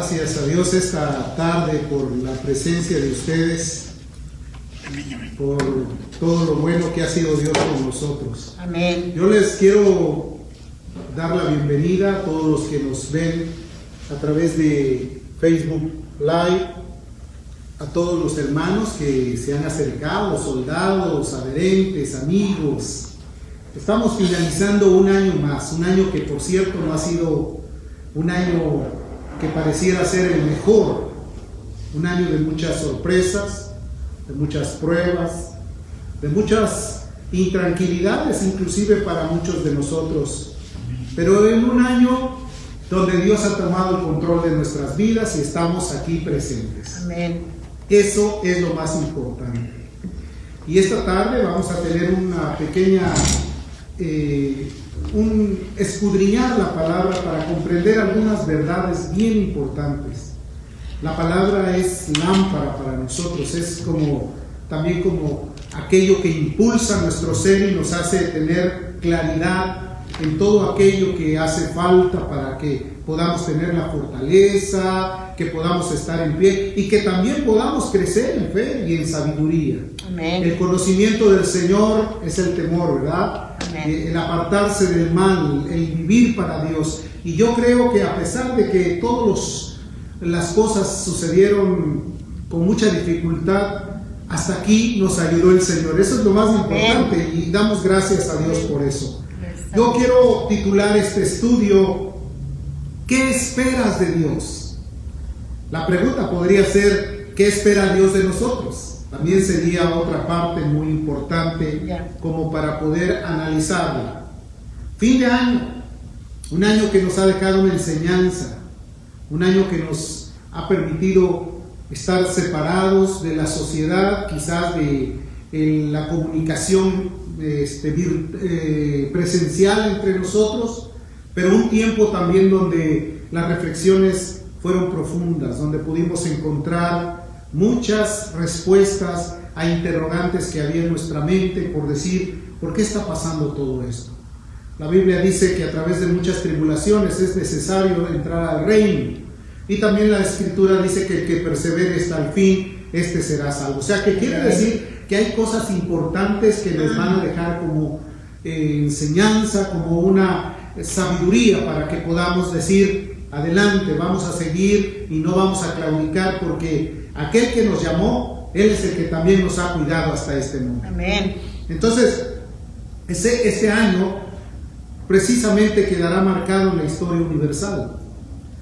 Gracias a Dios esta tarde por la presencia de ustedes, por todo lo bueno que ha sido Dios con nosotros. Amén. Yo les quiero dar la bienvenida a todos los que nos ven a través de Facebook Live, a todos los hermanos que se han acercado, soldados, adherentes, amigos. Estamos finalizando un año más, un año que por cierto no ha sido un año que pareciera ser el mejor, un año de muchas sorpresas, de muchas pruebas, de muchas intranquilidades inclusive para muchos de nosotros, pero en un año donde Dios ha tomado el control de nuestras vidas y estamos aquí presentes. Amén. Eso es lo más importante. Y esta tarde vamos a tener una pequeña, eh, un escudriñar la palabra para comprender algunas verdades bien importantes. La palabra es lámpara para nosotros, es como también como aquello que impulsa nuestro ser y nos hace tener claridad en todo aquello que hace falta para que podamos tener la fortaleza, que podamos estar en pie y que también podamos crecer en fe y en sabiduría. Amén. El conocimiento del Señor es el temor, ¿verdad? Amén. Eh, El apartarse del mal, el vivir para Dios. Y yo creo que a pesar de que todas las cosas sucedieron con mucha dificultad, hasta aquí nos ayudó el Señor. Eso es lo más importante y damos gracias a Dios por eso. Yo quiero titular este estudio, ¿qué esperas de Dios? La pregunta podría ser, ¿qué espera Dios de nosotros? También sería otra parte muy importante como para poder analizarla. Fin de año, un año que nos ha dejado una enseñanza, un año que nos ha permitido estar separados de la sociedad, quizás de la comunicación este, eh, presencial entre nosotros, pero un tiempo también donde las reflexiones fueron profundas, donde pudimos encontrar muchas respuestas a interrogantes que había en nuestra mente por decir, ¿por qué está pasando todo esto? La Biblia dice que a través de muchas tribulaciones es necesario entrar al reino. Y también la Escritura dice que el que persevere hasta el fin, este será salvo. O sea, que quiere decir que hay cosas importantes que les van a dejar como eh, enseñanza, como una sabiduría para que podamos decir, adelante, vamos a seguir y no vamos a claudicar porque aquel que nos llamó, Él es el que también nos ha cuidado hasta este momento. Amén. Entonces, ese, este año precisamente quedará marcado en la historia universal.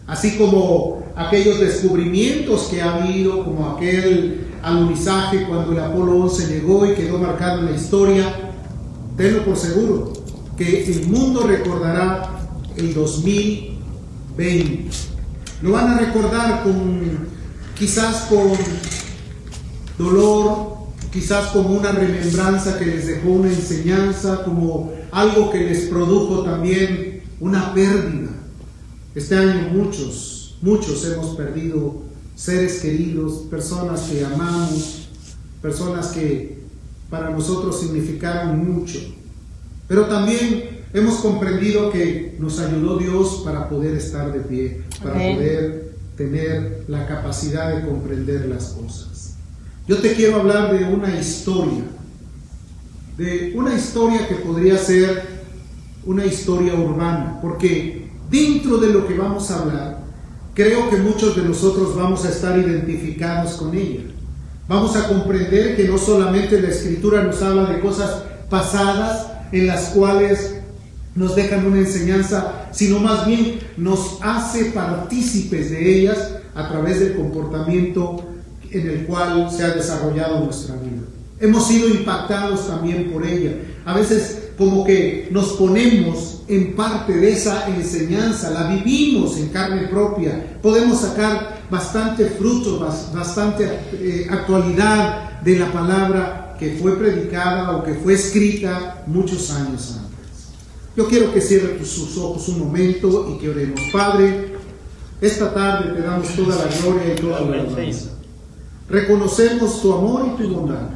Así como aquellos descubrimientos que ha habido, como aquel alunizaje cuando el Apolo 11 llegó y quedó marcado en la historia, tenlo por seguro, que el mundo recordará el 2020. Lo van a recordar con, quizás con dolor, quizás como una remembranza que les dejó una enseñanza, como algo que les produjo también una pérdida. Este año muchos, muchos hemos perdido seres queridos, personas que amamos, personas que para nosotros significaron mucho. Pero también hemos comprendido que nos ayudó Dios para poder estar de pie, para Amén. poder tener la capacidad de comprender las cosas. Yo te quiero hablar de una historia, de una historia que podría ser una historia urbana, porque dentro de lo que vamos a hablar, creo que muchos de nosotros vamos a estar identificados con ella. Vamos a comprender que no solamente la escritura nos habla de cosas pasadas en las cuales nos dejan una enseñanza, sino más bien nos hace partícipes de ellas a través del comportamiento en el cual se ha desarrollado nuestra vida. Hemos sido impactados también por ella. A veces como que nos ponemos en parte de esa enseñanza, la vivimos en carne propia, podemos sacar bastante fruto, bas- bastante eh, actualidad de la palabra que fue predicada o que fue escrita muchos años antes. Yo quiero que cierre sus ojos un momento y que oremos. Padre, esta tarde te damos toda la gloria y toda la alabanza. Reconocemos tu amor y tu bondad.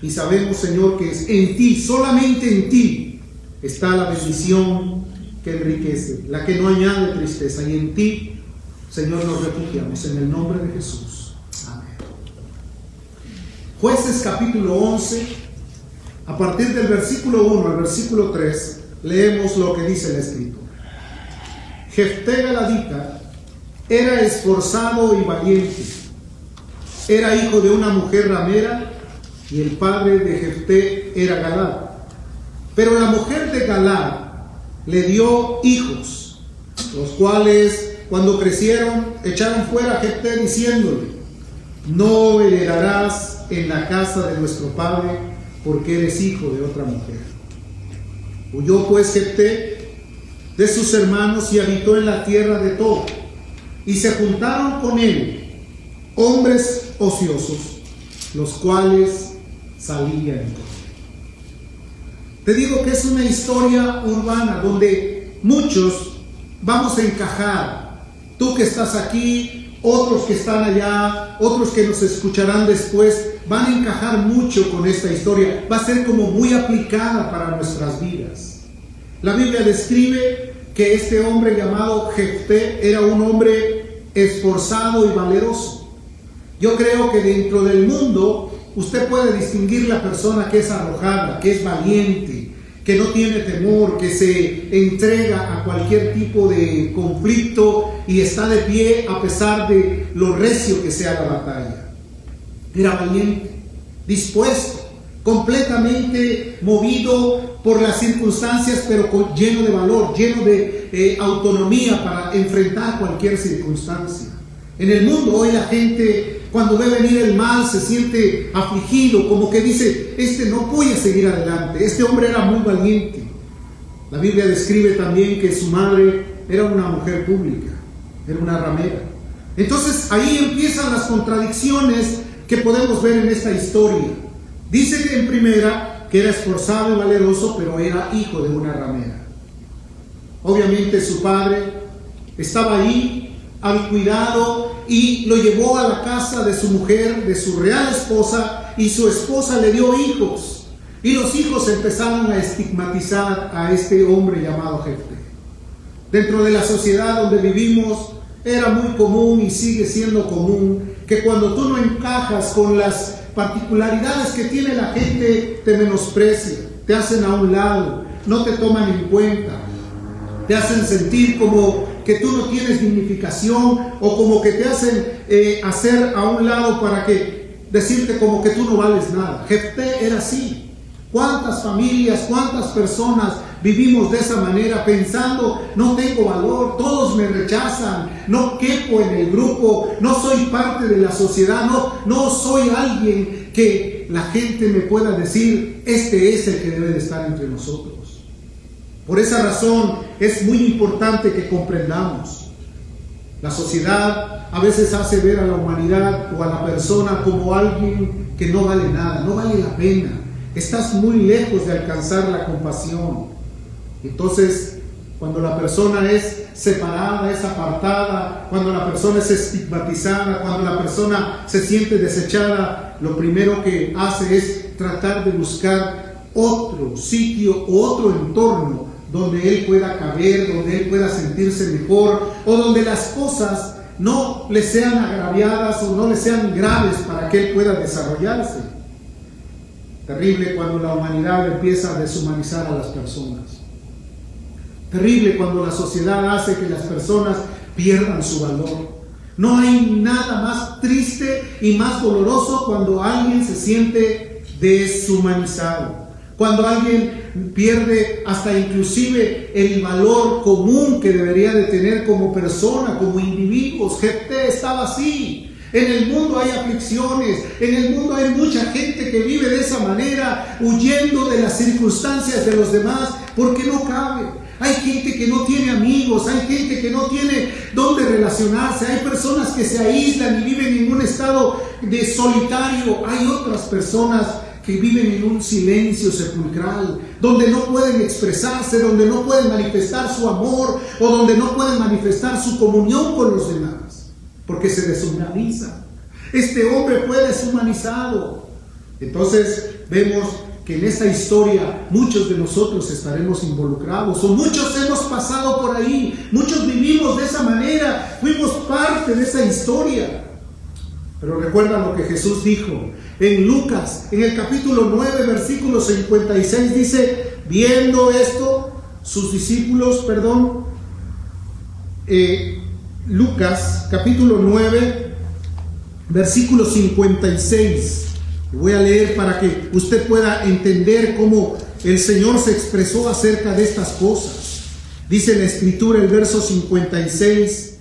Y sabemos, Señor, que es en ti, solamente en ti, está la bendición que enriquece, la que no añade tristeza. Y en ti Señor, nos refugiamos en el nombre de Jesús. Amén. Jueces capítulo 11, a partir del versículo 1 al versículo 3, leemos lo que dice el escrito. Jefté Galadita era esforzado y valiente. Era hijo de una mujer ramera y el padre de Jefté era Galad. Pero la mujer de Galad le dio hijos, los cuales cuando crecieron echaron fuera a Jefté diciéndole, no heredarás en la casa de nuestro padre porque eres hijo de otra mujer. Huyó pues Jefté de sus hermanos y habitó en la tierra de todo. Y se juntaron con él hombres ociosos, los cuales salían. Te digo que es una historia urbana donde muchos vamos a encajar. Tú que estás aquí, otros que están allá, otros que nos escucharán después, van a encajar mucho con esta historia. Va a ser como muy aplicada para nuestras vidas. La Biblia describe que este hombre llamado Jefté era un hombre esforzado y valeroso. Yo creo que dentro del mundo usted puede distinguir la persona que es arrojada, que es valiente, que no tiene temor, que se entrega a cualquier tipo de conflicto y está de pie a pesar de lo recio que sea la batalla. Era valiente, dispuesto, completamente movido por las circunstancias, pero lleno de valor, lleno de eh, autonomía para enfrentar cualquier circunstancia. En el mundo hoy la gente cuando ve venir el mal se siente afligido, como que dice, este no puede seguir adelante, este hombre era muy valiente. La Biblia describe también que su madre era una mujer pública, era una ramera. Entonces ahí empiezan las contradicciones que podemos ver en esta historia. Dice que en primera que era esforzado y valeroso, pero era hijo de una ramera. Obviamente su padre estaba ahí al cuidado y lo llevó a la casa de su mujer, de su real esposa, y su esposa le dio hijos. Y los hijos empezaron a estigmatizar a este hombre llamado Jefte. Dentro de la sociedad donde vivimos era muy común y sigue siendo común que cuando tú no encajas con las particularidades que tiene la gente, te menosprecia, te hacen a un lado, no te toman en cuenta, te hacen sentir como que tú no tienes dignificación o como que te hacen eh, hacer a un lado para que decirte como que tú no vales nada. Jefté era así. ¿Cuántas familias, cuántas personas vivimos de esa manera pensando, no tengo valor, todos me rechazan, no quepo en el grupo, no soy parte de la sociedad, no, no soy alguien que la gente me pueda decir, este es el que debe de estar entre nosotros? Por esa razón es muy importante que comprendamos. La sociedad a veces hace ver a la humanidad o a la persona como alguien que no vale nada, no vale la pena. Estás muy lejos de alcanzar la compasión. Entonces, cuando la persona es separada, es apartada, cuando la persona es estigmatizada, cuando la persona se siente desechada, lo primero que hace es tratar de buscar otro sitio, otro entorno donde él pueda caber, donde él pueda sentirse mejor, o donde las cosas no le sean agraviadas o no le sean graves para que él pueda desarrollarse. Terrible cuando la humanidad empieza a deshumanizar a las personas. Terrible cuando la sociedad hace que las personas pierdan su valor. No hay nada más triste y más doloroso cuando alguien se siente deshumanizado cuando alguien pierde hasta inclusive el valor común que debería de tener como persona, como individuos. Gente estaba así. En el mundo hay aflicciones, en el mundo hay mucha gente que vive de esa manera, huyendo de las circunstancias de los demás, porque no cabe. Hay gente que no tiene amigos, hay gente que no tiene dónde relacionarse, hay personas que se aíslan y viven en un estado de solitario, hay otras personas que viven en un silencio sepulcral, donde no pueden expresarse, donde no pueden manifestar su amor o donde no pueden manifestar su comunión con los demás, porque se deshumaniza. Este hombre fue deshumanizado. Entonces vemos que en esta historia muchos de nosotros estaremos involucrados o muchos hemos pasado por ahí, muchos vivimos de esa manera, fuimos parte de esa historia. Pero recuerda lo que Jesús dijo en Lucas, en el capítulo 9, versículo 56, dice, viendo esto, sus discípulos, perdón, eh, Lucas capítulo 9, versículo 56. Voy a leer para que usted pueda entender cómo el Señor se expresó acerca de estas cosas. Dice la escritura el verso 56,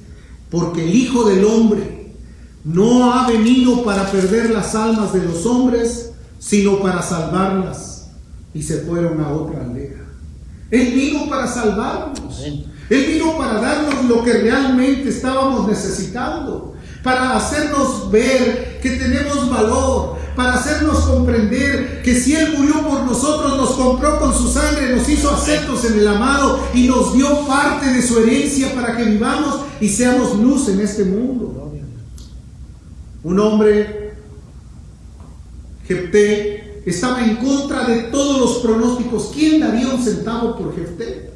porque el Hijo del Hombre no ha venido para perder las almas de los hombres, sino para salvarlas. Y se fueron a otra aldea. Él vino para salvarnos. Él vino para darnos lo que realmente estábamos necesitando, para hacernos ver que tenemos valor, para hacernos comprender que si Él murió por nosotros, nos compró con su sangre, nos hizo aceptos en el amado y nos dio parte de su herencia para que vivamos y seamos luz en este mundo. Un hombre, Jepté, estaba en contra de todos los pronósticos. ¿Quién daría un centavo por Jepté?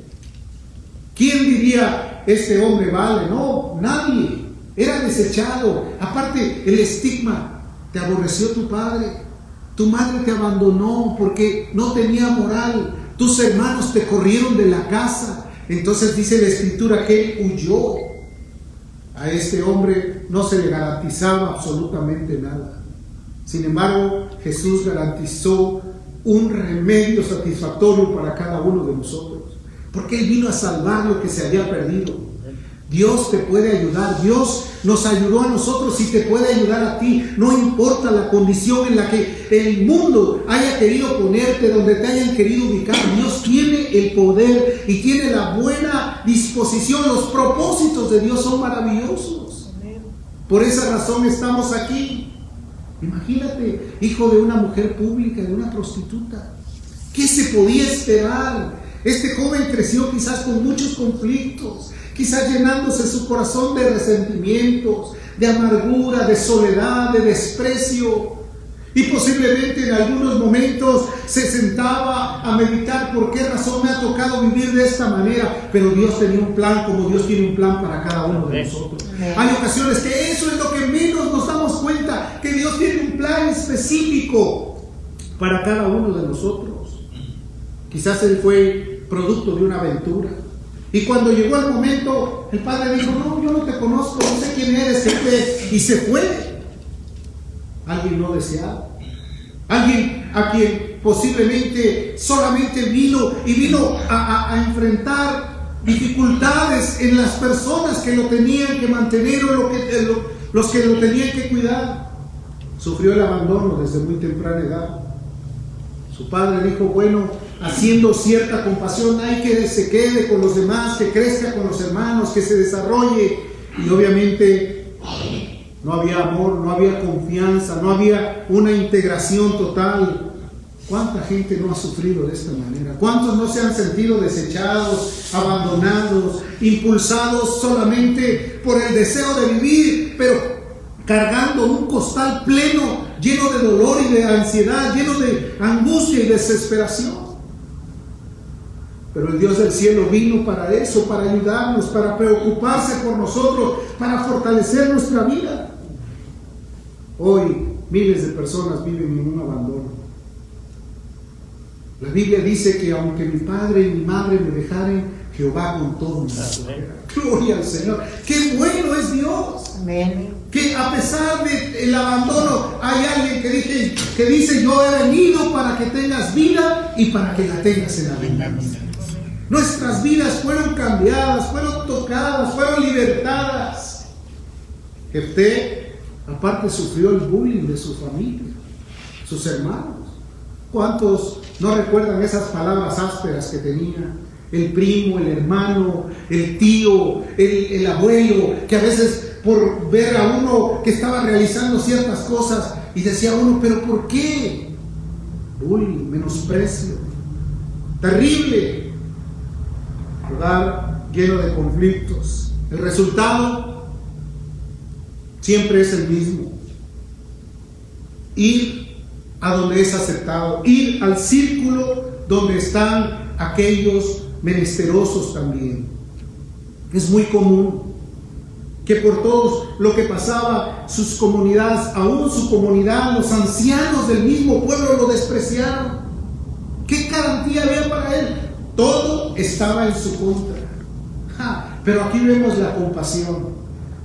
¿Quién diría, este hombre vale? No, nadie. Era desechado. Aparte, el estigma, te aborreció tu padre, tu madre te abandonó porque no tenía moral, tus hermanos te corrieron de la casa. Entonces dice la escritura que él huyó. A este hombre no se le garantizaba absolutamente nada. Sin embargo, Jesús garantizó un remedio satisfactorio para cada uno de nosotros. Porque Él vino a salvar lo que se había perdido. Dios te puede ayudar. Dios nos ayudó a nosotros y te puede ayudar a ti. No importa la condición en la que el mundo haya querido ponerte, donde te hayan querido ubicar. Dios tiene el poder y tiene la buena disposición. Los propósitos de Dios son maravillosos. Por esa razón estamos aquí. Imagínate, hijo de una mujer pública, de una prostituta. ¿Qué se podía esperar? Este joven creció quizás con muchos conflictos, quizás llenándose su corazón de resentimientos, de amargura, de soledad, de desprecio. Y posiblemente en algunos momentos se sentaba a meditar por qué razón me ha tocado vivir de esta manera. Pero Dios tenía un plan como Dios tiene un plan para cada uno de nosotros. Hay ocasiones que eso es lo que menos nos damos cuenta, que Dios tiene un plan específico para cada uno de nosotros. Quizás Él fue producto de una aventura. Y cuando llegó el momento, el padre dijo, no, yo no te conozco, no sé quién eres, y se fue. Alguien no deseado. Alguien a quien posiblemente solamente vino y vino a, enfrentar dificultades en las personas que lo tenían que mantener o que, los que lo tenían que cuidar. Sufrió el abandono desde muy temprana edad. Su padre dijo, bueno, haciendo cierta compasión, hay que se quede con los demás, que crezca con los hermanos, que se desarrolle. Y obviamente no había amor, no había confianza, no había una integración total. ¿Cuánta gente no ha sufrido de esta manera? ¿Cuántos no se han sentido desechados, abandonados, impulsados solamente por el deseo de vivir, pero cargando un costal pleno, lleno de dolor y de ansiedad, lleno de angustia y desesperación? Pero el Dios del cielo vino para eso, para ayudarnos, para preocuparse por nosotros, para fortalecer nuestra vida. Hoy miles de personas viven en un abandono. La Biblia dice que aunque mi padre y mi madre me dejaren, Jehová con todo Gloria al Señor. Qué bueno es Dios. Que a pesar del abandono hay alguien que dice, que dice, yo he venido para que tengas vida y para que la tengas en abundancia. Nuestras vidas fueron cambiadas, fueron tocadas, fueron libertadas. Jefté, aparte, sufrió el bullying de su familia, sus hermanos. ¿Cuántos no recuerdan esas palabras ásperas que tenía? El primo, el hermano, el tío, el, el abuelo, que a veces por ver a uno que estaba realizando ciertas cosas y decía uno, pero ¿por qué? Bullying, menosprecio, terrible lleno de conflictos. El resultado siempre es el mismo. Ir a donde es aceptado, ir al círculo donde están aquellos menesterosos también. Es muy común que por todo lo que pasaba, sus comunidades, aún su comunidad, los ancianos del mismo pueblo lo despreciaron. ¿Qué garantía había para él? Todo estaba en su contra. pero aquí vemos la compasión,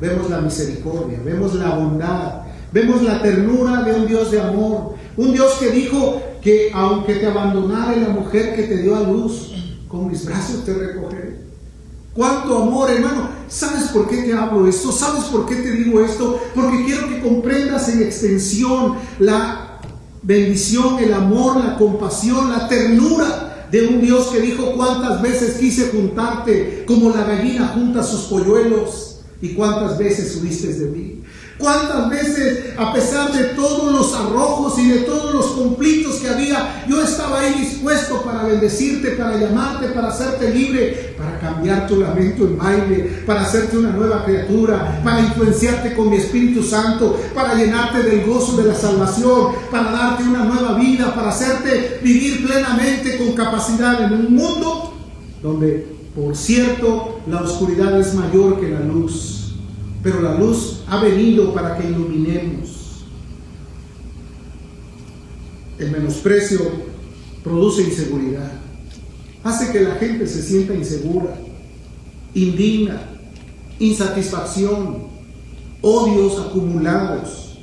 vemos la misericordia, vemos la bondad, vemos la ternura de un Dios de amor, un Dios que dijo que aunque te abandonara la mujer que te dio a luz, con mis brazos te recogeré. Cuánto amor, hermano. ¿Sabes por qué te hablo esto? ¿Sabes por qué te digo esto? Porque quiero que comprendas en extensión la bendición, el amor, la compasión, la ternura de un Dios que dijo cuántas veces quise juntarte como la gallina junta sus polluelos y cuántas veces huiste de mí. ¿Cuántas veces, a pesar de todos los arrojos y de todos los conflictos que había, yo estaba ahí dispuesto para bendecirte, para llamarte, para hacerte libre, para cambiar tu lamento en baile, para hacerte una nueva criatura, para influenciarte con mi Espíritu Santo, para llenarte del gozo de la salvación, para darte una nueva vida, para hacerte vivir plenamente con capacidad en un mundo donde, por cierto, la oscuridad es mayor que la luz pero la luz ha venido para que iluminemos. El menosprecio produce inseguridad, hace que la gente se sienta insegura, indigna, insatisfacción, odios acumulados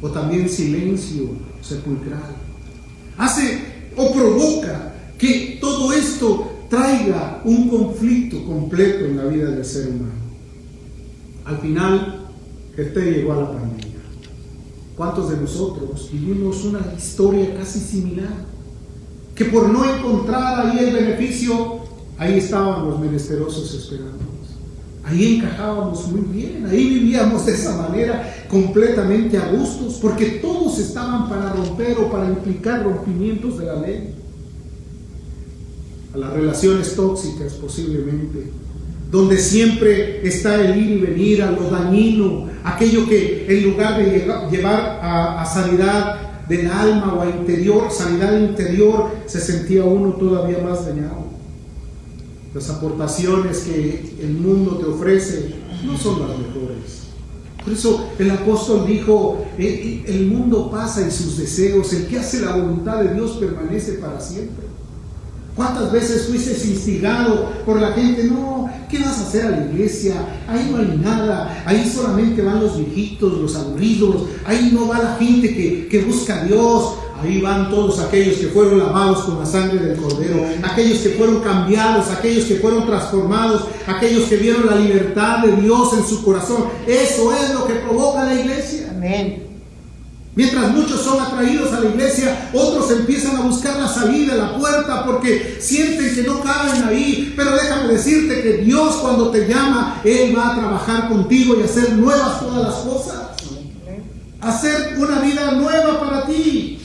o también silencio sepulcral. Hace o provoca que todo esto traiga un conflicto completo en la vida del ser humano. Al final, este llegó a la pandemia. ¿Cuántos de nosotros vivimos una historia casi similar? Que por no encontrar ahí el beneficio, ahí estaban los menesterosos esperándonos. Ahí encajábamos muy bien, ahí vivíamos de esa manera completamente a gustos, porque todos estaban para romper o para implicar rompimientos de la ley. A las relaciones tóxicas posiblemente, donde siempre está el ir y venir, a lo dañino, aquello que en lugar de llevar a, sanidad del alma o a interior, sanidad interior, se sentía uno todavía más dañado. Las aportaciones que el mundo te ofrece no son las mejores. Por eso el apóstol dijo, eh, el mundo pasa en sus deseos, el que hace la voluntad de Dios permanece para siempre. ¿Cuántas veces fuiste instigado por la gente? No, ¿qué vas a hacer a la iglesia? Ahí no hay nada, ahí solamente van los viejitos, los aburridos, ahí no va la gente que, que busca a Dios, ahí van todos aquellos que fueron lavados con la sangre del Cordero, aquellos que fueron cambiados, aquellos que fueron transformados, aquellos que vieron la libertad de Dios en su corazón. Eso es lo que provoca la iglesia. Amén. Mientras muchos son atraídos a la iglesia, otros empiezan a buscar la salida, la puerta, porque sienten que no caben ahí. Pero déjame decirte que Dios cuando te llama, Él va a trabajar contigo y hacer nuevas todas las cosas. Hacer una vida nueva para ti.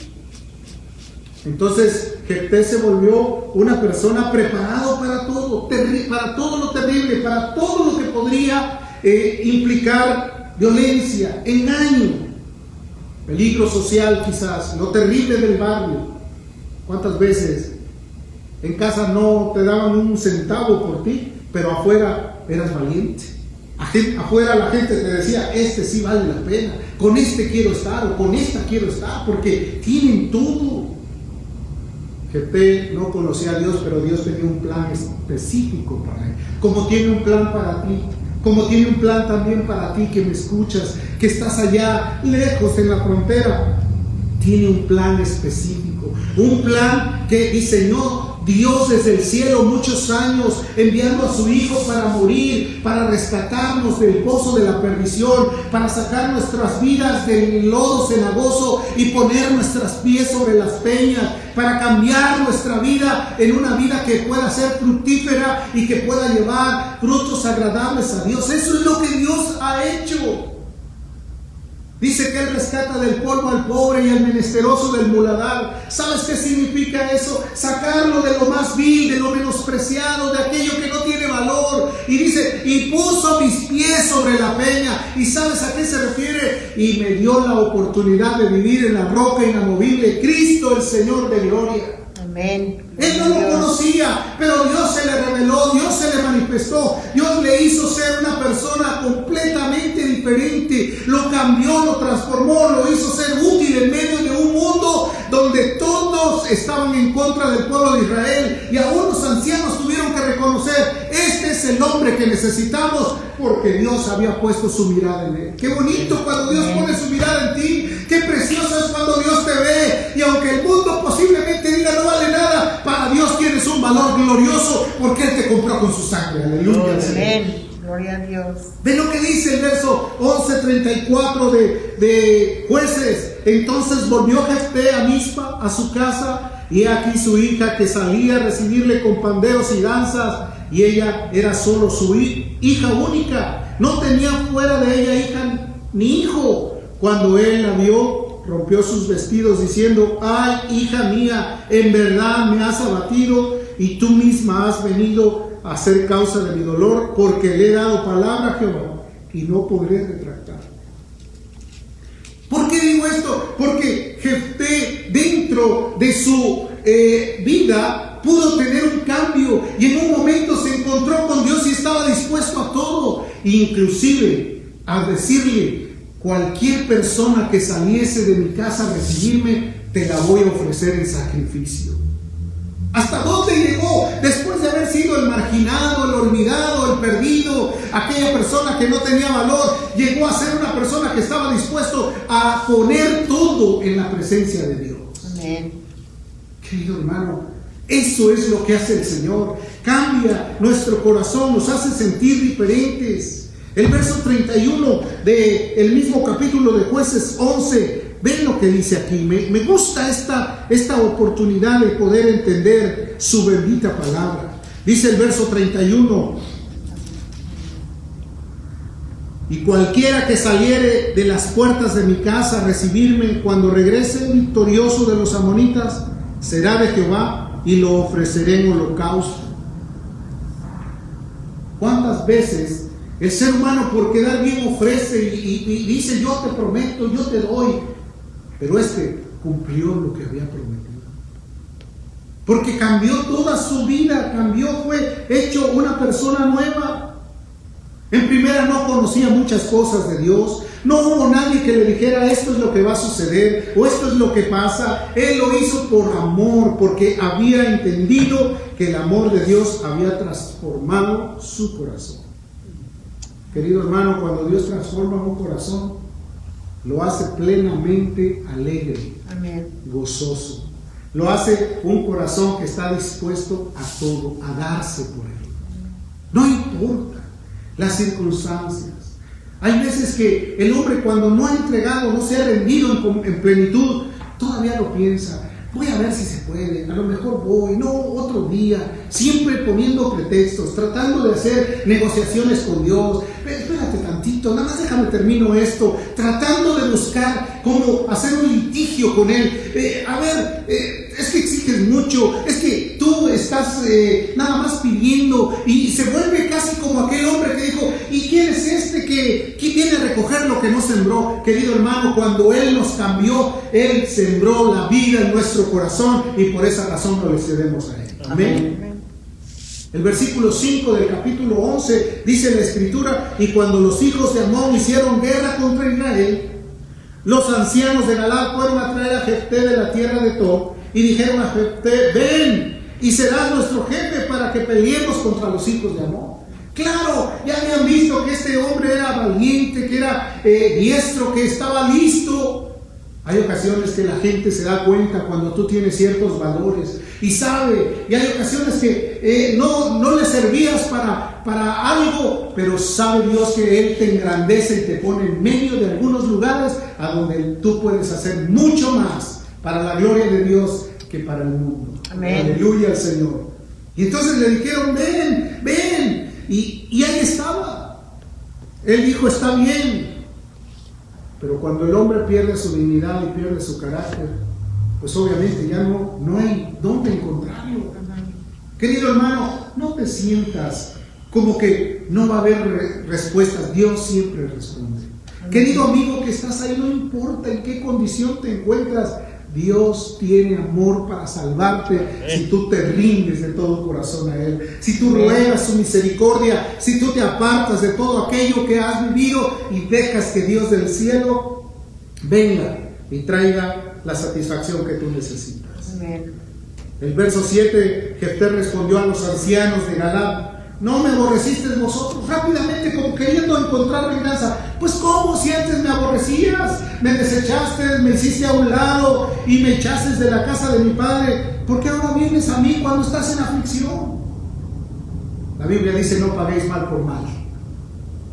Entonces, Jefté se volvió una persona preparado para todo, para todo lo terrible, para todo lo que podría eh, implicar violencia, engaño peligro social quizás, lo terrible del barrio. ¿Cuántas veces en casa no te daban un centavo por ti, pero afuera eras valiente? Afuera la gente te decía, este sí vale la pena, con este quiero estar o con esta quiero estar, porque tienen todo. GP no conocía a Dios, pero Dios tenía un plan específico para él, como tiene un plan para ti como tiene un plan también para ti que me escuchas, que estás allá lejos en la frontera. Tiene un plan específico, un plan que diseñó Dios desde el cielo muchos años enviando a su Hijo para morir, para rescatarnos del pozo de la perdición, para sacar nuestras vidas del lodo cenagoso y poner nuestras pies sobre las peñas, para cambiar nuestra vida en una vida que pueda ser fructífera y que pueda llevar frutos agradables a Dios. Eso es lo que Dios ha hecho. Dice que Él rescata del polvo al pobre y al menesteroso del muladar. ¿Sabes qué significa eso? Sacarlo de lo más vil, de lo menospreciado, de aquello que no tiene valor y dice, y puso mis pies sobre la peña. ¿Y sabes a qué se refiere? Y me dio la oportunidad de vivir en la roca inamovible, Cristo el Señor de gloria. Amén. Él no lo conocía, pero Dios se le reveló, Dios se le manifestó, Dios le hizo ser una persona completamente diferente, lo cambió, lo transformó, lo hizo ser útil en medio de un mundo donde todos estaban en contra del pueblo de Israel y aún los ancianos tuvieron que reconocer, este es el hombre que necesitamos porque Dios había puesto su mirada en él. Qué bonito cuando Dios pone su mirada en ti, qué precioso es cuando Dios te ve. Y aunque el mundo posiblemente diga no vale nada, para Dios tienes un valor glorioso porque Él te compró con su sangre. Aleluya. Amén. Gloria a Dios. Ve lo que dice el verso 11:34 de, de jueces. Entonces volvió Jefté a Mispa, a su casa, y aquí su hija que salía a recibirle con panderos y danzas, y ella era solo su hija única. No tenía fuera de ella hija ni hijo. Cuando él la vio, rompió sus vestidos diciendo, ay hija mía, en verdad me has abatido y tú misma has venido a ser causa de mi dolor, porque le he dado palabra a Jehová y no podré retractar. ¿Por qué digo esto? Porque Jefté dentro de su eh, vida pudo tener un cambio y en un momento se encontró con Dios y estaba dispuesto a todo, inclusive a decirle, cualquier persona que saliese de mi casa a recibirme, te la voy a ofrecer en sacrificio. ¿Hasta dónde llegó? Después de haber sido el marginado, el olvidado, el perdido, aquella persona que no tenía valor, llegó a ser una persona que estaba dispuesto a poner todo en la presencia de Dios. Amén. Querido hermano, eso es lo que hace el Señor. Cambia nuestro corazón, nos hace sentir diferentes. El verso 31 del mismo capítulo de jueces 11, ven lo que dice aquí. Me, me gusta esta, esta oportunidad de poder entender su bendita palabra. Dice el verso 31. Y cualquiera que saliere de las puertas de mi casa a recibirme cuando regrese victorioso de los amonitas, será de Jehová y lo ofreceré en holocausto. ¿Cuántas veces el ser humano por quedar bien ofrece y, y, dice yo te prometo, yo te doy. Pero este cumplió lo que había prometido. Porque cambió toda su vida, cambió, fue hecho una persona nueva. En primera no conocía muchas cosas de Dios. No hubo nadie que le dijera esto es lo que va a suceder o esto es lo que pasa. Él lo hizo por amor, porque había entendido que el amor de Dios había transformado su corazón. Querido hermano, cuando Dios transforma un corazón, lo hace plenamente alegre, Amén. gozoso. Lo hace un corazón que está dispuesto a todo, a darse por él. No importa las circunstancias. Hay veces que el hombre cuando no ha entregado, no se ha rendido en, en plenitud, todavía lo piensa voy a ver si se puede, a lo mejor voy, no, otro día, siempre poniendo pretextos, tratando de hacer negociaciones con Dios, espérate nada más déjame termino esto, tratando de buscar cómo hacer un litigio con Él. Eh, a ver, eh, es que exiges mucho, es que tú estás eh, nada más pidiendo y se vuelve casi como aquel hombre que dijo, ¿y quién es este que, viene a recoger lo que no sembró? Querido hermano, cuando Él nos cambió, Él sembró la vida en nuestro corazón y por esa razón lo cedemos a Él. Amén. El versículo 5 del capítulo 11 dice la escritura, y cuando los hijos de Amón hicieron guerra contra Israel, los ancianos de Galad fueron a traer a Jefté de la tierra de Tob y dijeron a Jefté, ven y serás nuestro jefe para que peleemos contra los hijos de Amón. Claro, ya habían visto que este hombre era valiente, que era eh, diestro, que estaba listo. Hay ocasiones que la gente se da cuenta cuando tú tienes ciertos valores y sabe, y hay ocasiones que eh, no, no le servías para, para algo, pero sabe Dios que Él te engrandece y te pone en medio de algunos lugares a donde tú puedes hacer mucho más para la gloria de Dios que para el mundo. Amén. Aleluya al Señor. Y entonces le dijeron, ven, ven. Y, y ahí estaba. Él dijo, está bien. Pero cuando el hombre pierde su dignidad y pierde su carácter, pues obviamente ya no, no hay dónde encontrarlo. Querido hermano, no te sientas como que no va a haber re- respuestas. Dios siempre responde. Querido amigo que estás ahí, no importa en qué condición te encuentras, Dios tiene amor para salvarte si tú te rindes de todo corazón a Él, si tú ruegas su misericordia, si tú te apartas de todo aquello que has vivido y dejas que Dios del cielo venga y traiga la satisfacción que tú necesitas. Amén. El verso 7, Jefté respondió a los ancianos de Galad, no me aborrecisteis vosotros, rápidamente como queriendo encontrar venganza. Pues cómo si antes me aborrecías, me desechaste, me hiciste a un lado y me echaste de la casa de mi padre, ¿por qué ahora vienes a mí cuando estás en aflicción? La Biblia dice no paguéis mal por mal.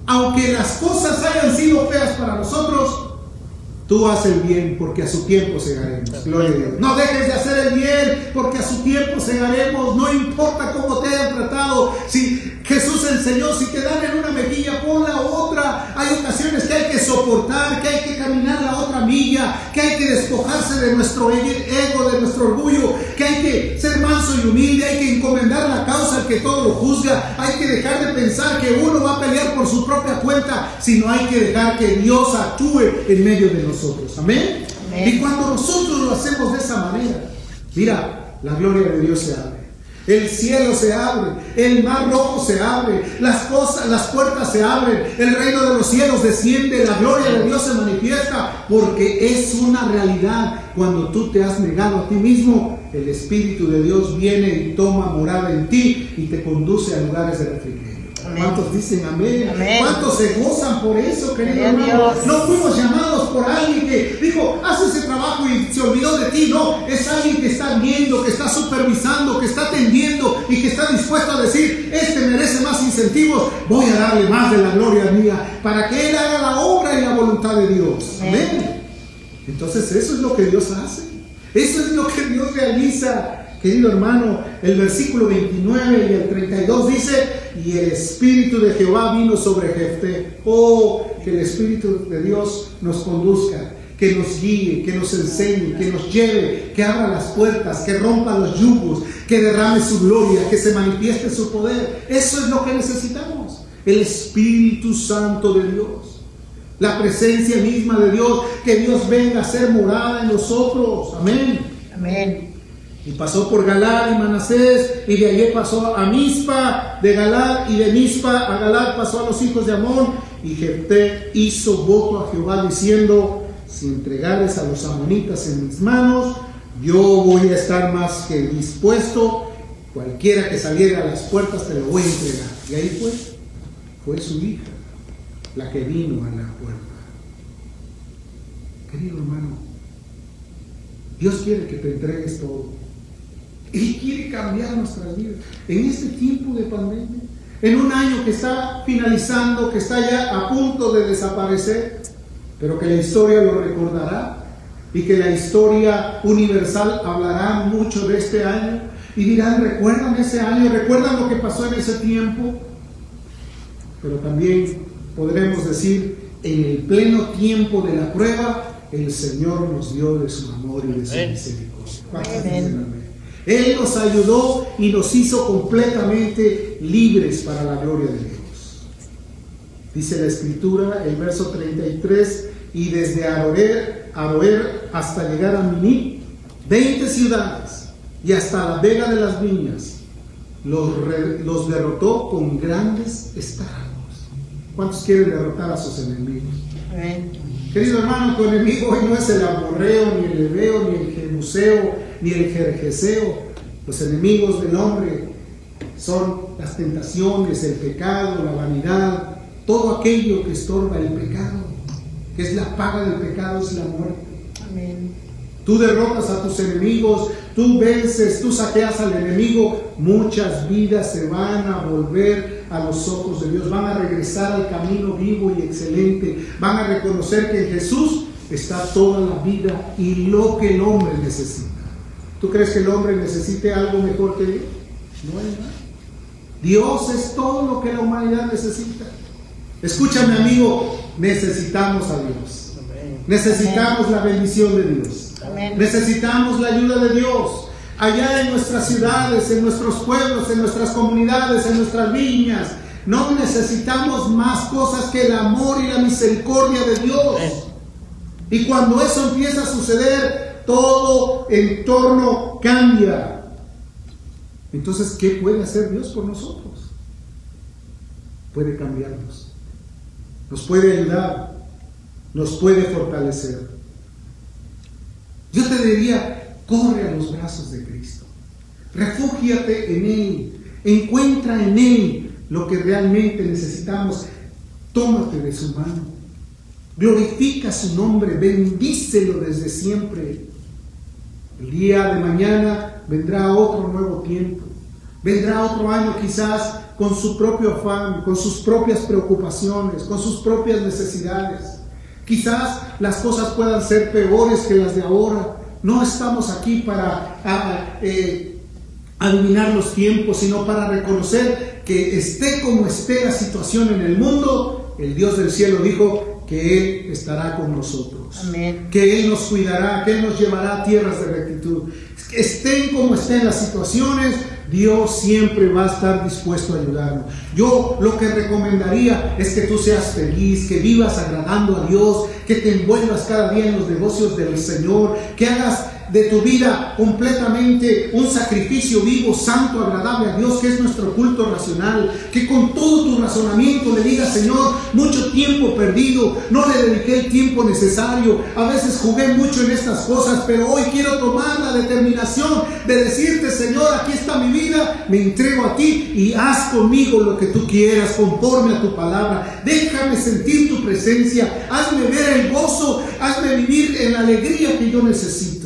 Aunque las cosas hayan sido feas para nosotros, Tú haces el bien porque a su tiempo segaremos. Gloria a Dios. No dejes de hacer el bien porque a su tiempo segaremos. No importa cómo te hayan tratado. Si Jesús enseñó, si te dan en una mejilla, pon la otra. Hay ocasiones que hay que soportar, que hay que caminar la otra milla, que hay que despojarse de nuestro ego, de nuestro orgullo, que hay que ser manso y humilde, hay que encomendar la causa al que todo lo juzga. Hay que dejar de pensar que uno va a pelear por su propia cuenta, sino hay que dejar que Dios actúe en medio de nosotros. Amén. Amén. Y cuando nosotros lo hacemos de esa manera, mira, la gloria de Dios se abre. El cielo se abre, el mar rojo se abre, las cosas, las puertas se abren, el reino de los cielos desciende, la gloria de Dios se manifiesta, porque es una realidad. Cuando tú te has negado a ti mismo, el Espíritu de Dios viene y toma morada en ti y te conduce a lugares de refrigerio. ¿Cuántos dicen amén? Amén. ¿Cuántos se gozan por eso, querido hermano? Dios. No fuimos llamados por alguien que dijo, haz ese trabajo y se olvidó de ti. No, es alguien que está viendo, que está supervisando, que está atendiendo y que está dispuesto a decir, este merece más incentivos, voy a darle más de la gloria mía para que él haga la obra y la voluntad de Dios. Amén. Amén. Entonces eso es lo que Dios hace. Eso es lo que Dios realiza. Querido hermano, el versículo 29 y el 32 dice, y el Espíritu de Jehová vino sobre Jefté. Oh, que el Espíritu de Dios nos conduzca, que nos guíe, que nos enseñe, que nos lleve, que abra las puertas, que rompa los yugos, que derrame su gloria, que se manifieste su poder. Eso es lo que necesitamos. El Espíritu Santo de Dios. La presencia misma de Dios, que Dios venga a ser morada en nosotros. Amén. Amén. Y pasó por Galad y Manasés, y de allí pasó a Mispa, de Galad, y de Mispa a Galad pasó a los hijos de Amón, y Jefté hizo voto a Jehová diciendo, si entregares a los amonitas en mis manos, yo voy a estar más que dispuesto, cualquiera que saliera a las puertas te lo voy a entregar. Y ahí fue, fue su hija, la que vino a la puerta. Querido hermano, Dios quiere que te entregues todo. Él quiere cambiar nuestras vidas. En este tiempo de pandemia, en un año que está finalizando, que está ya a punto de desaparecer, pero que la historia lo recordará y que la historia universal hablará mucho de este año y dirán, recuerdan ese año, recuerdan lo que pasó en ese tiempo, pero también podremos decir, en el pleno tiempo de la prueba, el Señor nos dio de su amor y de su Amén. misericordia. Él nos ayudó y nos hizo completamente libres para la gloria de Dios. Dice la escritura, el verso 33, y desde Aroer, Aroer hasta llegar a Miní, 20 ciudades, y hasta la vega de las viñas, los, re- los derrotó con grandes estragos. ¿Cuántos quieren derrotar a sus enemigos? Querido hermano, tu enemigo hoy no es el amorreo, ni el hebeo, ni el jebuseo, ni el jerjeseo. Los enemigos del hombre son las tentaciones, el pecado, la vanidad, todo aquello que estorba el pecado, que es la paga del pecado, es la muerte. Amén. Tú derrotas a tus enemigos, tú vences, tú saqueas al enemigo, muchas vidas se van a volver a los ojos de Dios, van a regresar al camino vivo y excelente, van a reconocer que en Jesús está toda la vida y lo que el hombre necesita. ¿Tú crees que el hombre necesite algo mejor que Dios? No hay nada. Dios es todo lo que la humanidad necesita. Escúchame amigo, necesitamos a Dios. Necesitamos la bendición de Dios. Amén. Necesitamos la ayuda de Dios. Allá en nuestras ciudades, en nuestros pueblos, en nuestras comunidades, en nuestras viñas, No necesitamos más cosas que el amor y la misericordia de Dios. Y cuando eso empieza a suceder, todo entorno cambia. Entonces, ¿qué puede hacer Dios por nosotros? Puede cambiarnos. Nos puede ayudar. Nos puede fortalecer. Yo te diría, corre a los brazos de Cristo. Refúgiate en Él. Encuentra en Él lo que realmente necesitamos. Tómate de su mano. Glorifica su nombre. Bendícelo desde siempre. El día de mañana vendrá otro nuevo tiempo. Vendrá otro año quizás con su propio afán, con sus propias preocupaciones, con sus propias necesidades. Quizás las cosas puedan ser peores que las de ahora. No estamos aquí para eh, adivinar los tiempos, sino para reconocer que esté como esté la situación en el mundo, el Dios del cielo dijo que Él estará con nosotros. Amén. Que Él nos cuidará, que Él nos llevará a tierras de rectitud. Estén como estén las situaciones, Dios siempre va a estar dispuesto a ayudarnos. Yo lo que recomendaría es que tú seas feliz, que vivas agradando a Dios, que te envuelvas cada día en los negocios del Señor, que hagas de tu vida completamente un sacrificio vivo, santo, agradable a Dios, que es nuestro culto racional, que con todo tu razonamiento le digas, Señor, mucho tiempo perdido, no le dediqué el tiempo necesario, a veces jugué mucho en estas cosas, pero hoy quiero tomar la determinación de decirte, Señor, aquí está mi vida, me entrego a ti y haz conmigo lo que tú quieras, conforme a tu palabra, déjame sentir tu presencia, hazme ver el gozo, hazme vivir en la alegría que yo necesito.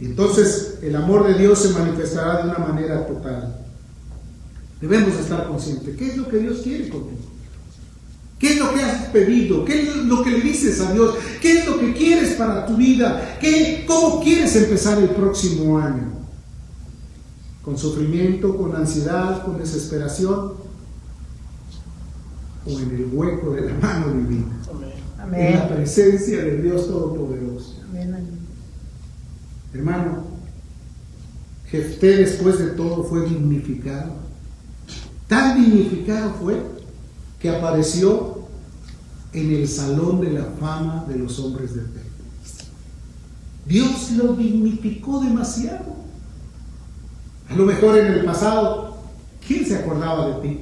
Y entonces el amor de Dios se manifestará de una manera total. Debemos estar conscientes. ¿Qué es lo que Dios quiere contigo? ¿Qué es lo que has pedido? ¿Qué es lo que le dices a Dios? ¿Qué es lo que quieres para tu vida? ¿Qué, ¿Cómo quieres empezar el próximo año? ¿Con sufrimiento, con ansiedad, con desesperación? ¿O en el hueco de la mano divina? Amén. En la presencia del Dios Todopoderoso. Amén. Hermano, Jefté después de todo fue dignificado. Tan dignificado fue que apareció en el salón de la fama de los hombres de fe. Dios lo dignificó demasiado. A lo mejor en el pasado, ¿quién se acordaba de ti?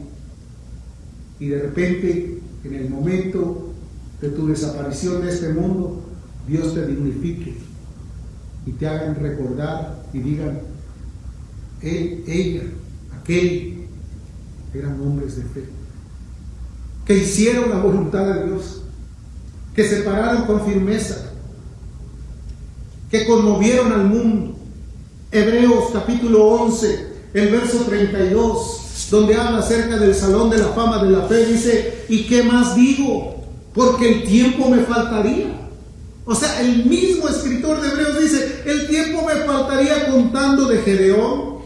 Y de repente, en el momento de tu desaparición de este mundo, Dios te dignifique y te hagan recordar y digan, él, ella, aquel, eran hombres de fe, que hicieron la voluntad de Dios, que se pararon con firmeza, que conmovieron al mundo. Hebreos capítulo 11, el verso 32, donde habla acerca del salón de la fama de la fe, dice, ¿y qué más digo? Porque el tiempo me faltaría. O sea, el mismo escritor de Hebreos dice, el tiempo me faltaría contando de Gedeón,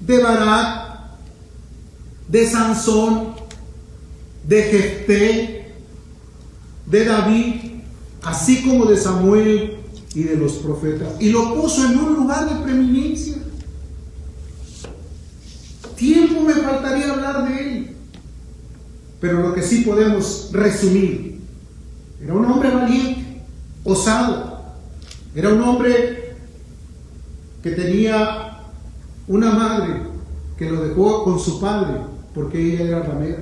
de Barak, de Sansón, de Jefté, de David, así como de Samuel y de los profetas. Y lo puso en un lugar de preeminencia. Tiempo me faltaría hablar de él. Pero lo que sí podemos resumir, era un hombre valiente, osado, era un hombre que tenía una madre que lo dejó con su padre porque ella era ramera.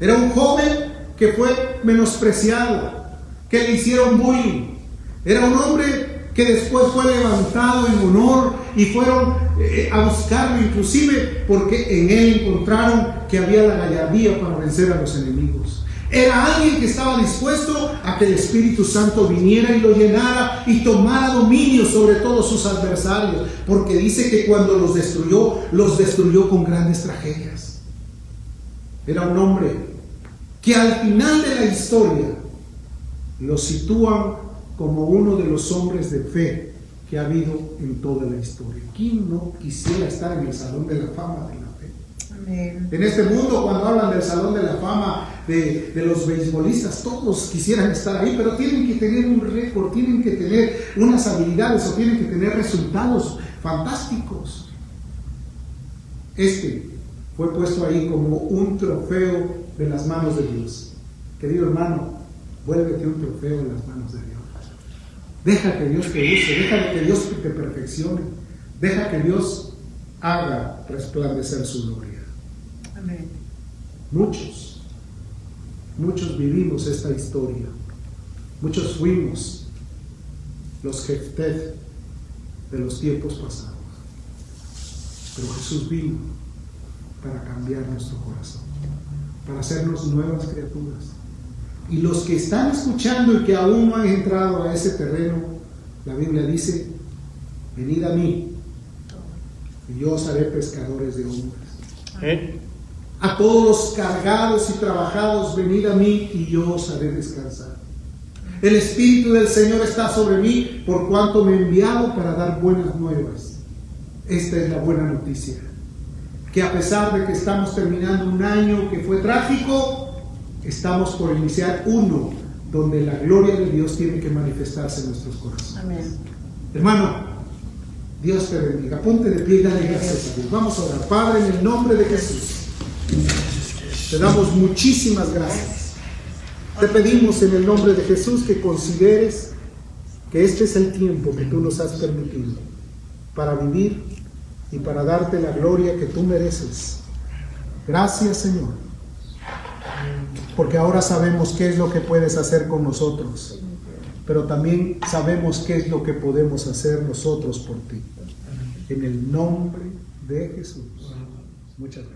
Era un joven que fue menospreciado, que le hicieron bullying. Era un hombre que después fue levantado en honor y fueron eh, a buscarlo inclusive porque en él encontraron que había la gallardía para vencer a los enemigos. Era alguien que estaba dispuesto a que el Espíritu Santo viniera y lo llenara y tomara dominio sobre todos sus adversarios, porque dice que cuando los destruyó, los destruyó con grandes tragedias. Era un hombre que al final de la historia lo sitúan como uno de los hombres de fe que ha habido en toda la historia. ¿Quién no quisiera estar en el Salón de la Fama de la? En este mundo, cuando hablan del Salón de la Fama de, de los beisbolistas, todos quisieran estar ahí, pero tienen que tener un récord, tienen que tener unas habilidades o tienen que tener resultados fantásticos. Este fue puesto ahí como un trofeo de las manos de Dios. Querido hermano, vuélvete un trofeo en las manos de Dios. Deja que Dios te use, deja que Dios te perfeccione, deja que Dios haga resplandecer su gloria. Muchos, muchos vivimos esta historia. Muchos fuimos los Jeftet de los tiempos pasados. Pero Jesús vino para cambiar nuestro corazón, para hacernos nuevas criaturas. Y los que están escuchando y que aún no han entrado a ese terreno, la Biblia dice, venid a mí y yo os haré pescadores de hombres. A todos los cargados y trabajados, venid a mí y yo os haré descansar. El Espíritu del Señor está sobre mí por cuanto me he enviado para dar buenas nuevas. Esta es la buena noticia. Que a pesar de que estamos terminando un año que fue trágico, estamos por iniciar uno donde la gloria de Dios tiene que manifestarse en nuestros corazones. Amén. Hermano, Dios te bendiga. Ponte de pie y dale gracias a Dios. Vamos a orar. Padre, en el nombre de Jesús, te damos muchísimas gracias. Te pedimos en el nombre de Jesús que consideres que este es el tiempo que tú nos has permitido para vivir y para darte la gloria que tú mereces. Gracias Señor, porque ahora sabemos qué es lo que puedes hacer con nosotros, pero también sabemos qué es lo que podemos hacer nosotros por ti. En el nombre de Jesús. Muchas gracias.